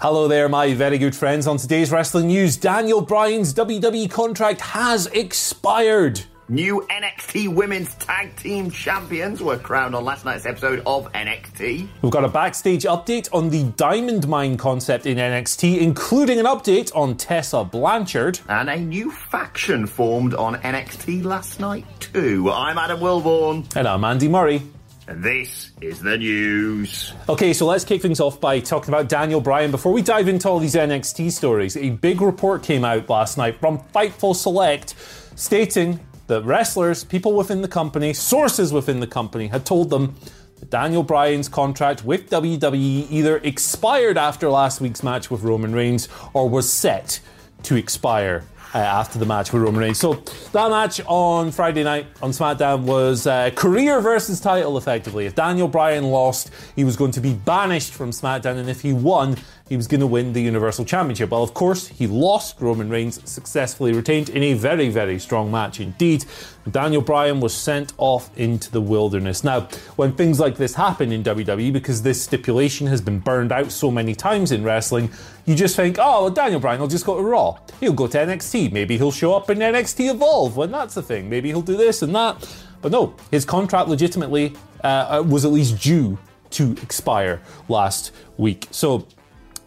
Hello there, my very good friends. On today's wrestling news, Daniel Bryan's WWE contract has expired. New NXT Women's Tag Team Champions were crowned on last night's episode of NXT. We've got a backstage update on the Diamond Mine concept in NXT, including an update on Tessa Blanchard. And a new faction formed on NXT last night, too. I'm Adam Wilborn. And I'm Andy Murray. And this is the news. Okay, so let's kick things off by talking about Daniel Bryan. Before we dive into all these NXT stories, a big report came out last night from Fightful Select stating that wrestlers, people within the company, sources within the company had told them that Daniel Bryan's contract with WWE either expired after last week's match with Roman Reigns or was set to expire uh, after the match with Roman Reigns. So that match on Friday night on SmackDown was uh, career versus title, effectively. If Daniel Bryan lost, he was going to be banished from SmackDown, and if he won, he was going to win the Universal Championship. Well, of course, he lost. Roman Reigns successfully retained in a very, very strong match indeed. Daniel Bryan was sent off into the wilderness. Now, when things like this happen in WWE, because this stipulation has been burned out so many times in wrestling, you just think, oh, well, Daniel Bryan will just go to Raw. He'll go to NXT. Maybe he'll show up in NXT Evolve when that's a thing. Maybe he'll do this and that. But no, his contract legitimately uh, was at least due to expire last week. So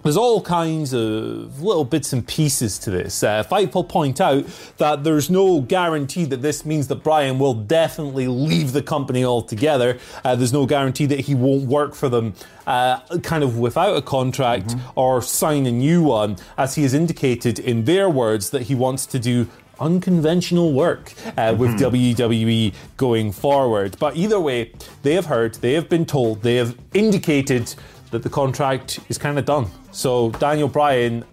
there's all kinds of little bits and pieces to this. Uh, Fightful point out that there's no guarantee that this means that Bryan will definitely leave the company altogether. Uh, there's no guarantee that he won't work for them uh, kind of without a contract mm-hmm. or sign a new one, as he has indicated in their words that he wants to do unconventional work uh, with mm-hmm. WWE going forward. But either way, they have heard, they have been told, they have indicated that the contract is kind of done. So Daniel Bryan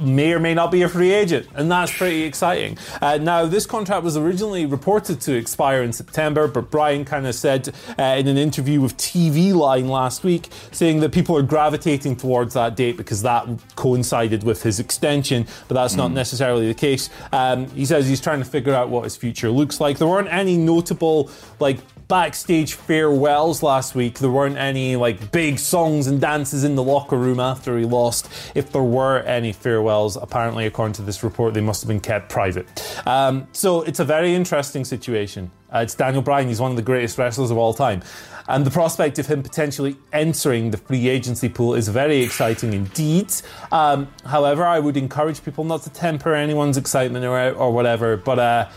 may or may not be a free agent, and that's pretty exciting. Uh, now, this contract was originally reported to expire in September, but Bryan kind of said uh, in an interview with TV Line last week, saying that people are gravitating towards that date because that coincided with his extension, but that's mm. not necessarily the case. Um, he says he's trying to figure out what his future looks like. There weren't any notable, like, backstage farewells last week. There weren't any like big songs and dances in the locker room after he lost. If there were any farewells, apparently, according to this report, they must have been kept private. Um, so it's a very interesting situation. Uh, it's Daniel Bryan. He's one of the greatest wrestlers of all time. And the prospect of him potentially entering the free agency pool is very exciting indeed. Um, however, I would encourage people not to temper anyone's excitement or, or whatever. But uh,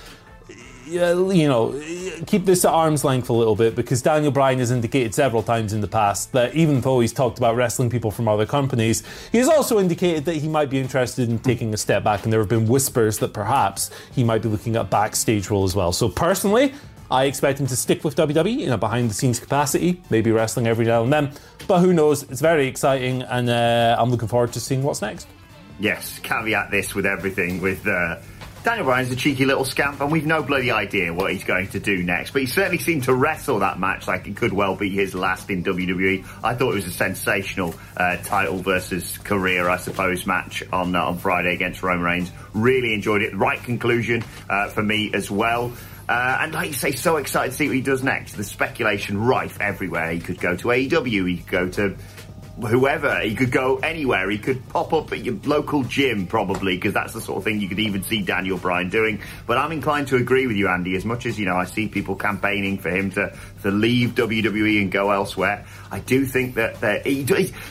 you know, keep this at arm's length a little bit because Daniel Bryan has indicated several times in the past that even though he's talked about wrestling people from other companies, he has also indicated that he might be interested in taking a step back. And there have been whispers that perhaps he might be looking at backstage role as well. So personally, I expect him to stick with WWE in a behind the scenes capacity, maybe wrestling every now and then. But who knows? It's very exciting, and uh, I'm looking forward to seeing what's next. Yes, caveat this with everything with. Uh Daniel Bryan's a cheeky little scamp, and we've no bloody idea what he's going to do next. But he certainly seemed to wrestle that match like it could well be his last in WWE. I thought it was a sensational uh, title versus career, I suppose, match on uh, on Friday against Roman Reigns. Really enjoyed it. Right conclusion uh, for me as well. Uh, and like you say, so excited to see what he does next. The speculation rife everywhere. He could go to AEW. He could go to whoever. He could go anywhere. He could pop up at your local gym, probably, because that's the sort of thing you could even see Daniel Bryan doing. But I'm inclined to agree with you, Andy. As much as you know, I see people campaigning for him to to leave WWE and go elsewhere. I do think that, he,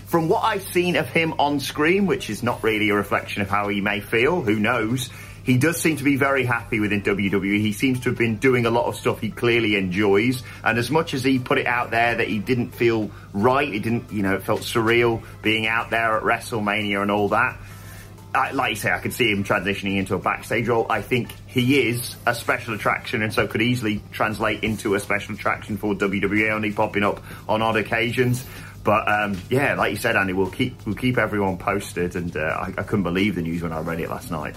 from what I've seen of him on screen, which is not really a reflection of how he may feel, who knows he does seem to be very happy within WWE. He seems to have been doing a lot of stuff he clearly enjoys. And as much as he put it out there that he didn't feel right, he didn't, you know, it felt surreal being out there at WrestleMania and all that. I, like you say, I could see him transitioning into a backstage role. I think he is a special attraction and so could easily translate into a special attraction for WWE, only popping up on odd occasions. But um, yeah, like you said, Andy, we'll keep we'll keep everyone posted. And uh, I, I couldn't believe the news when I read it last night.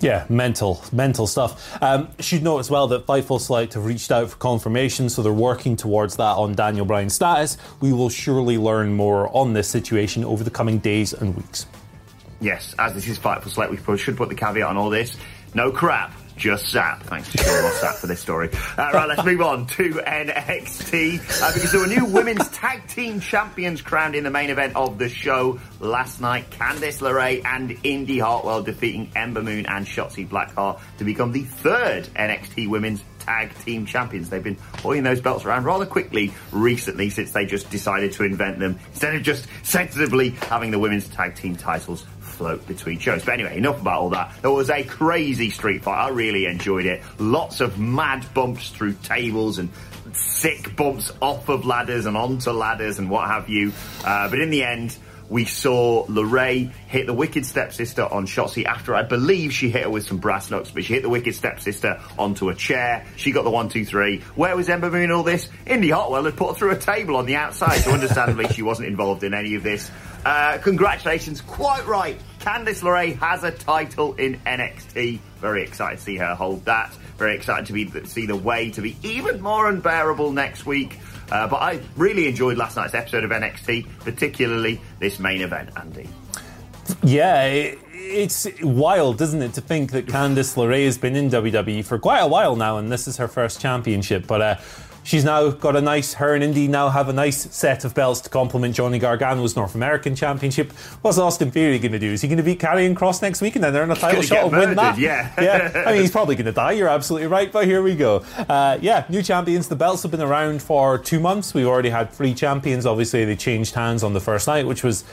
Yeah, mental, mental stuff. Um, should note as well that Fightful Select have reached out for confirmation, so they're working towards that on Daniel Bryan's status. We will surely learn more on this situation over the coming days and weeks. Yes, as this is Fightful Select, we should put the caveat on all this. No crap just Sapp. Thanks to Sean Ross Sapp for this story. Uh, right, let's move on to NXT uh, because there were new women's tag team champions crowned in the main event of the show last night. Candice LeRae and Indy Hartwell defeating Ember Moon and Shotzi Blackheart to become the third NXT women's tag team champions. They've been holding those belts around rather quickly recently since they just decided to invent them instead of just sensitively having the women's tag team titles float between shows. But anyway, enough about all that. There was a crazy street fight. I really enjoyed it. Lots of mad bumps through tables and sick bumps off of ladders and onto ladders and what have you. Uh, but in the end, we saw LeRae hit the Wicked Stepsister on Shotzi after I believe she hit her with some brass knucks, but she hit the Wicked Stepsister onto a chair. She got the one, two, three. Where was Ember Moon all this? Indy Hartwell had put her through a table on the outside, so understandably she wasn't involved in any of this. Uh, congratulations, quite right. Candice LeRae has a title in NXT. Very excited to see her hold that. Very excited to be see the way to be even more unbearable next week. Uh, but I really enjoyed last night's episode of NXT, particularly this main event, Andy. Yeah, it, it's wild, isn't it, to think that Candice LeRae has been in WWE for quite a while now, and this is her first championship. But uh, She's now got a nice, her and Indy now have a nice set of belts to complement Johnny Gargano's North American Championship. What's Austin Theory going to do? Is he going to beat Karrion Kross next week and then earn a title shot of win that? Yeah. yeah. I mean, he's probably going to die. You're absolutely right, but here we go. Uh, yeah, new champions. The belts have been around for two months. We've already had three champions. Obviously, they changed hands on the first night, which was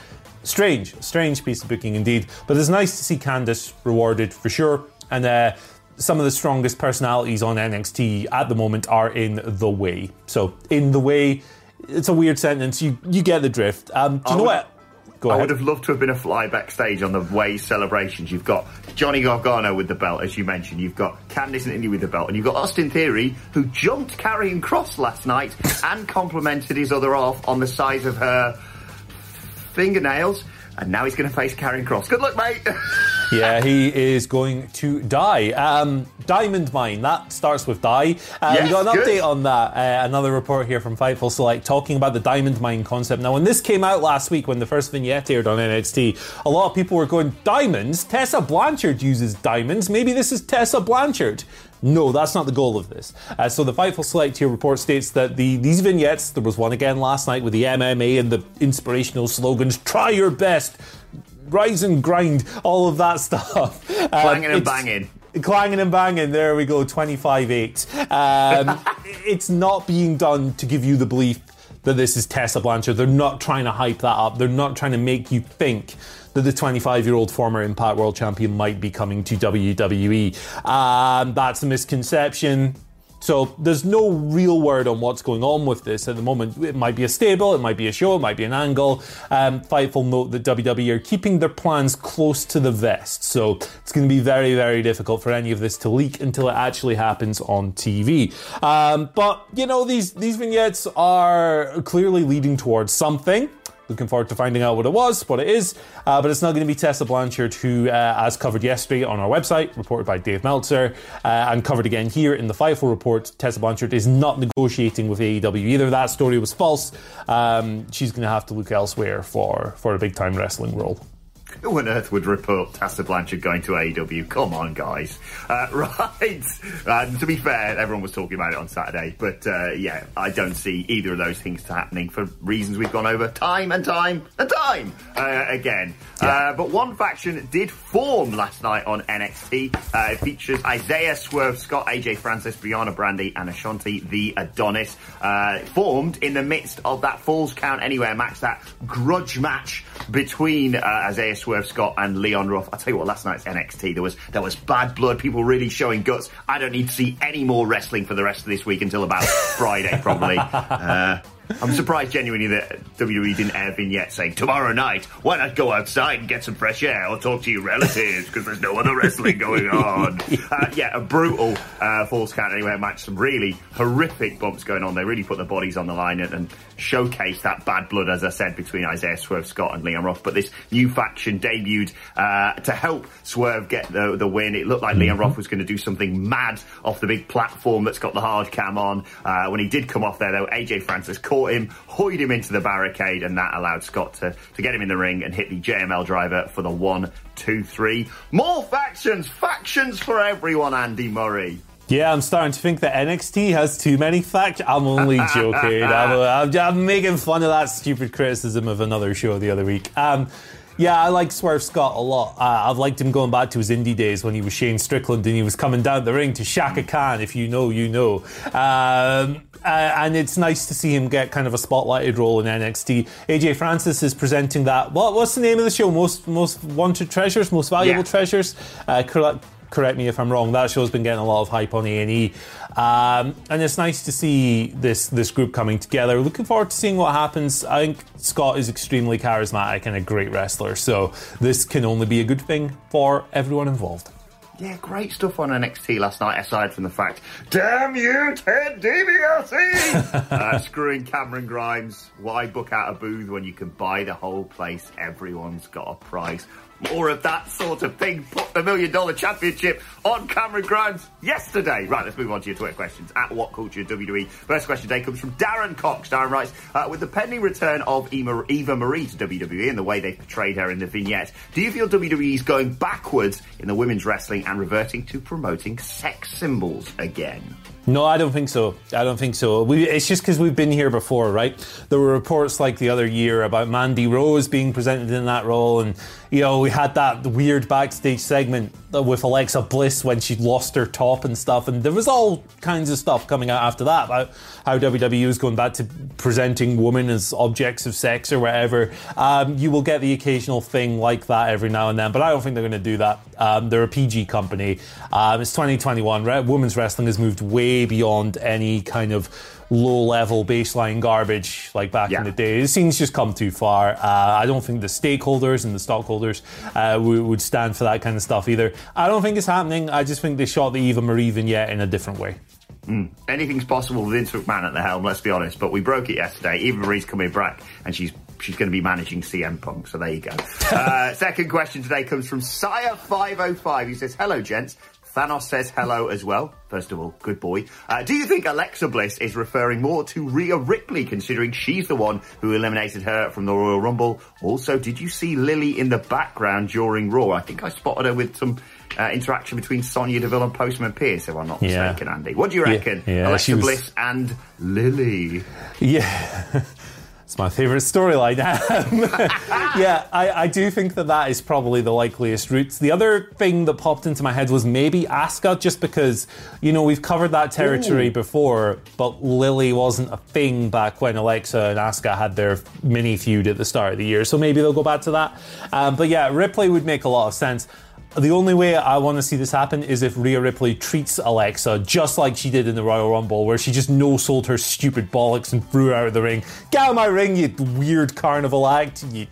strange, strange piece of booking indeed. But it's nice to see Candice rewarded for sure. And uh, some of the strongest personalities on NXT at the moment are in the way. So, in the way, it's a weird sentence. You you get the drift. Um, do you know would, what? Go I would have loved to have been a fly backstage on the way celebrations. You've got Johnny Gargano with the belt, as you mentioned. You've got Candice and Indy with the belt, and you've got Austin Theory, who jumped Karrion Kross last night and complimented his other half on the size of her fingernails and now he's going to face Karrion Kross. Good luck, mate. yeah, he is going to die. Um, Diamond Mine, that starts with die. Uh, yes, we got an good. update on that. Uh, another report here from Fightful Select talking about the Diamond Mine concept. Now, when this came out last week, when the first vignette aired on NXT, a lot of people were going, Diamonds? Tessa Blanchard uses diamonds. Maybe this is Tessa Blanchard. No, that's not the goal of this. Uh, so the Fightful Select here report states that the these vignettes, there was one again last night with the MMA and the inspirational slogans, try your best, rise and grind, all of that stuff. Uh, clanging and banging. Clanging and banging, there we go, 25 8. Um, it's not being done to give you the belief that this is Tessa Blanchard. They're not trying to hype that up. They're not trying to make you think that the 25 year old former Impact World Champion might be coming to WWE. Um, that's a misconception. So there's no real word on what's going on with this at the moment. It might be a stable, it might be a show, it might be an angle. Um, Fightful note that WWE are keeping their plans close to the vest, so it's going to be very, very difficult for any of this to leak until it actually happens on TV. Um, but you know, these these vignettes are clearly leading towards something. Looking forward to finding out what it was, what it is. Uh, but it's not going to be Tessa Blanchard, who, uh, as covered yesterday on our website, reported by Dave Meltzer, uh, and covered again here in the Fightful report, Tessa Blanchard is not negotiating with AEW either. That story was false. Um, she's going to have to look elsewhere for, for a big time wrestling role. Who on earth would report Tessa Blanchard going to AEW? Come on, guys. Uh, right. Uh, to be fair, everyone was talking about it on Saturday, but uh, yeah, I don't see either of those things happening for reasons we've gone over time and time and time uh, again. Yeah. Uh, but one faction did form last night on NXT. Uh, it features Isaiah Swerve Scott, AJ Francis, Briana Brandy, and Ashante the Adonis. formed in the midst of that Falls Count Anywhere match, that grudge match between Isaiah Swerve Scott and Leon Ruff. I tell you what, last night's NXT there was there was bad blood, people really showing guts. I don't need to see any more wrestling for the rest of this week until about Friday, probably. Uh, I'm surprised genuinely that WWE didn't air vignette saying tomorrow night, why not go outside and get some fresh air or talk to your relatives because there's no other wrestling going on. Uh, yeah, a brutal uh, falls count anywhere match. Some really horrific bumps going on. They really put their bodies on the line and, and showcase that bad blood, as I said, between Isaiah Swerve Scott and Leon Ruff. But this new faction debuted uh, to help Swerve get the, the win. It looked like Leon Ruff was going to do something mad off the big platform that's got the hard cam on. Uh, when he did come off there, though, AJ Francis caught him, hoid him into the barricade, and that allowed Scott to, to get him in the ring and hit the JML driver for the one, two, three. More factions, factions for everyone, Andy Murray. Yeah, I'm starting to think that NXT has too many factions. I'm only joking. I'm, I'm, I'm, making fun of that stupid criticism of another show the other week. Um, yeah, I like Swerve Scott a lot. Uh, I've liked him going back to his indie days when he was Shane Strickland and he was coming down the ring to Chaka Khan. If you know, you know. Um, uh, and it's nice to see him get kind of a spotlighted role in NXT. AJ Francis is presenting that. What, what's the name of the show? Most most wanted treasures, most valuable yeah. treasures. Uh, correct me if I'm wrong. That show's been getting a lot of hype on A and E, um, and it's nice to see this this group coming together. Looking forward to seeing what happens. I think Scott is extremely charismatic and a great wrestler, so this can only be a good thing for everyone involved. Yeah, great stuff on NXT last night, aside from the fact, damn you, Ted DiBiase! uh, screwing Cameron Grimes. Why book out a booth when you can buy the whole place? Everyone's got a price. More of that sort of thing. Put the Million Dollar Championship on Cameron Grimes yesterday. Right, let's move on to your Twitter questions. At What Culture WWE. First question today comes from Darren Cox. Darren writes, uh, with the pending return of Eva Marie to WWE and the way they portrayed her in the vignette, do you feel WWE is going backwards in the women's wrestling and reverting to promoting sex symbols again? No, I don't think so. I don't think so. We, it's just because we've been here before, right? There were reports like the other year about Mandy Rose being presented in that role, and you know we had that weird backstage segment with Alexa Bliss when she lost her top and stuff, and there was all kinds of stuff coming out after that about how WWE is going back to presenting women as objects of sex or whatever. Um, you will get the occasional thing like that every now and then, but I don't think they're going to do that. Um, they're a PG company. Um, it's 2021. Re- women's wrestling has moved way beyond any kind of low level baseline garbage like back yeah. in the day. It seems just come too far. Uh, I don't think the stakeholders and the stockholders uh, would, would, stand for that kind of stuff either. I don't think it's happening. I just think they shot the Eva Marie vignette in a different way. Mm. Anything's possible with Vince McMahon at the helm, let's be honest. But we broke it yesterday. Eva Marie's coming back and she's she's going to be managing CM Punk. So there you go. uh, second question today comes from Sire505. He says, Hello, gents. Thanos says hello as well. First of all, good boy. Uh, do you think Alexa Bliss is referring more to Rhea Ripley, considering she's the one who eliminated her from the Royal Rumble? Also, did you see Lily in the background during Raw? I think I spotted her with some uh, interaction between Sonya Deville and Postman Pearce, if I'm not yeah. mistaken, Andy. What do you reckon? Yeah, yeah, Alexa was... Bliss and Lily. Yeah. It's my favourite storyline. yeah, I, I, do think that that is probably the likeliest route. The other thing that popped into my head was maybe Asuka, just because, you know, we've covered that territory Ooh. before, but Lily wasn't a thing back when Alexa and Asuka had their mini feud at the start of the year. So maybe they'll go back to that. Um, but yeah, Ripley would make a lot of sense. The only way I want to see this happen is if Rhea Ripley treats Alexa just like she did in the Royal Rumble, where she just no sold her stupid bollocks and threw her out of the ring. Get out of my ring, you weird carnival act, you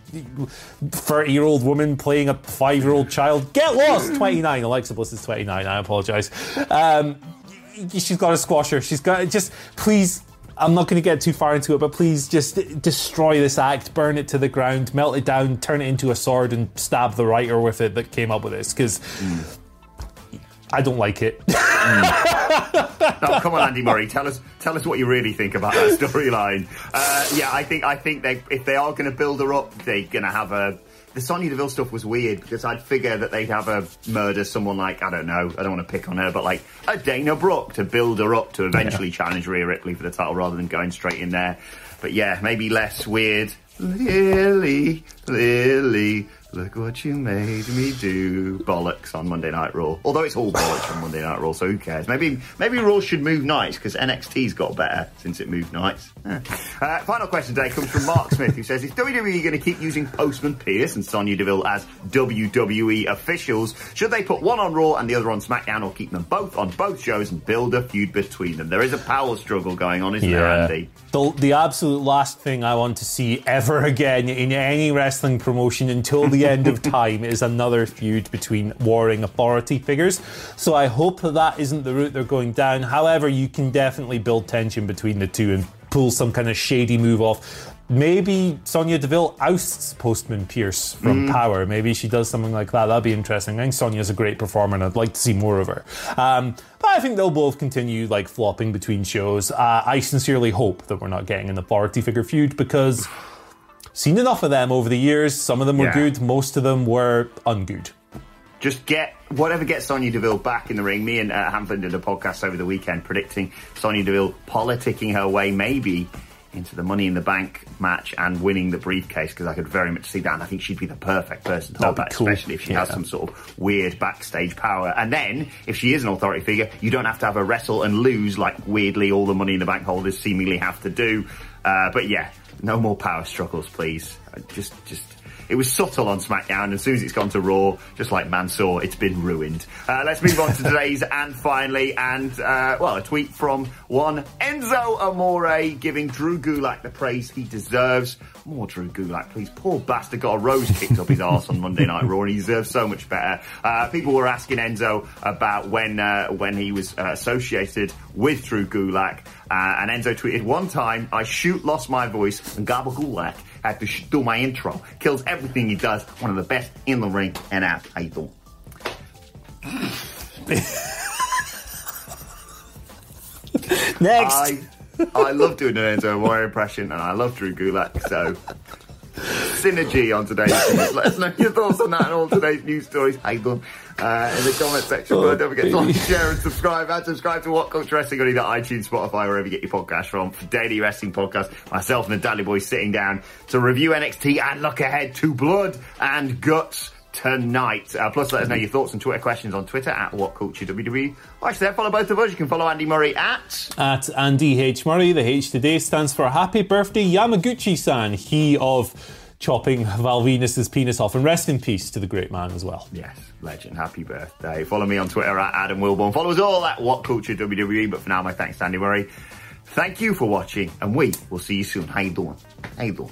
30 year old woman playing a five year old child. Get lost! 29. Alexa Bliss is 29. I apologize. Um, she's got to squash her. She's got to just please I'm not going to get too far into it, but please just destroy this act, burn it to the ground, melt it down, turn it into a sword, and stab the writer with it that came up with this because. Mm. I don't like it. mm. oh, come on, Andy Murray, tell us tell us what you really think about that storyline. Uh, yeah, I think I think they if they are going to build her up, they're going to have a the Sonya Deville stuff was weird because I'd figure that they'd have a murder someone like I don't know I don't want to pick on her but like a Dana Brooke to build her up to eventually yeah. challenge Rhea Ripley for the title rather than going straight in there. But yeah, maybe less weird. Lily, Lily, look what you made me do. Bollocks on Monday Night Raw. Although it's all bollocks on Monday Night Raw, so who cares? Maybe maybe Raw should move nights because NXT's got better since it moved nights. Eh. Uh, final question today comes from Mark Smith, who says: Is WWE going to keep using Postman Pearce and Sonya Deville as WWE officials? Should they put one on Raw and the other on SmackDown, or keep them both on both shows and build a feud between them? There is a power struggle going on, isn't there, Andy? The, the absolute last thing I want to see ever again in any wrestling promotion until the end of time is another feud between warring authority figures. So I hope that that isn't the route they're going down. However, you can definitely build tension between the two and pull some kind of shady move off. Maybe Sonya Deville ousts Postman Pearce from Power. Maybe she does something like that. That'd be interesting. I think Sonya's a great performer, and I'd like to see more of her. Um, but I think they'll both continue like flopping between shows. Uh, I sincerely hope that we're not getting an authority figure feud because seen enough of them over the years. Some of them were Yeah. good, most of them were ungood. just get whatever gets Sonya Deville back in the ring. Me and uh, did a podcast over the weekend predicting Sonya Deville politicking her way maybe into the Money in the Bank match and winning the briefcase because I could very much see that. And I think she'd be the perfect person to hold That'd that, cool. especially if she has some sort of weird backstage power. And then if she is an authority figure, you don't have to have her wrestle and lose like weirdly all the Money in the Bank holders seemingly have to do. Uh, but yeah, no more power struggles, please. Uh, Just, just. It was subtle on SmackDown, and as soon as it's gone to Raw, just like Mansoor, it's been ruined. Uh, let's move on to today's and finally, and uh, well, a tweet from one Enzo Amore giving Drew Gulak the praise he deserves. More Drew Gulak, please. Poor bastard got a rose kicked up his arse on Monday Night Raw, and he deserves so much better. Uh, people were asking Enzo about when uh, when he was uh, associated with Drew Gulak, uh, and Enzo tweeted one time, "I shoot lost my voice, and Gabba Gulak had to sh- do my intro. Kills everything he does. One of the best in the ring and out. How you doing?" Next! I I love doing an Enzo Amore impression, and I love Drew Gulak. So synergy on today's news. Let us know your thoughts on that and all today's news stories. You doing? Uh, in the comment section. but don't forget to like, share, and subscribe. And subscribe to What Culture Wrestling on either iTunes, Spotify, wherever you get your podcast from. For daily wrestling podcast, myself and the Dally Boys sitting down to review NXT and look ahead to Blood and Guts tonight. Uh, plus, let us know your thoughts and Twitter questions on Twitter at What Culture WWE. Or actually, follow both of us. You can follow Andy Murray at At Andy H. Murray, the H today stands for Happy Birthday Yamaguchi san, he of chopping Val Venis's penis off. And rest in peace to the great man as well. Yes, legend. Happy birthday. Follow me on Twitter at Adam Wilborn. Follow us all at What Culture WWE. But for now, my thanks to Andy Murray. Thank you for watching, and we will see you soon. How you doing? How you doing?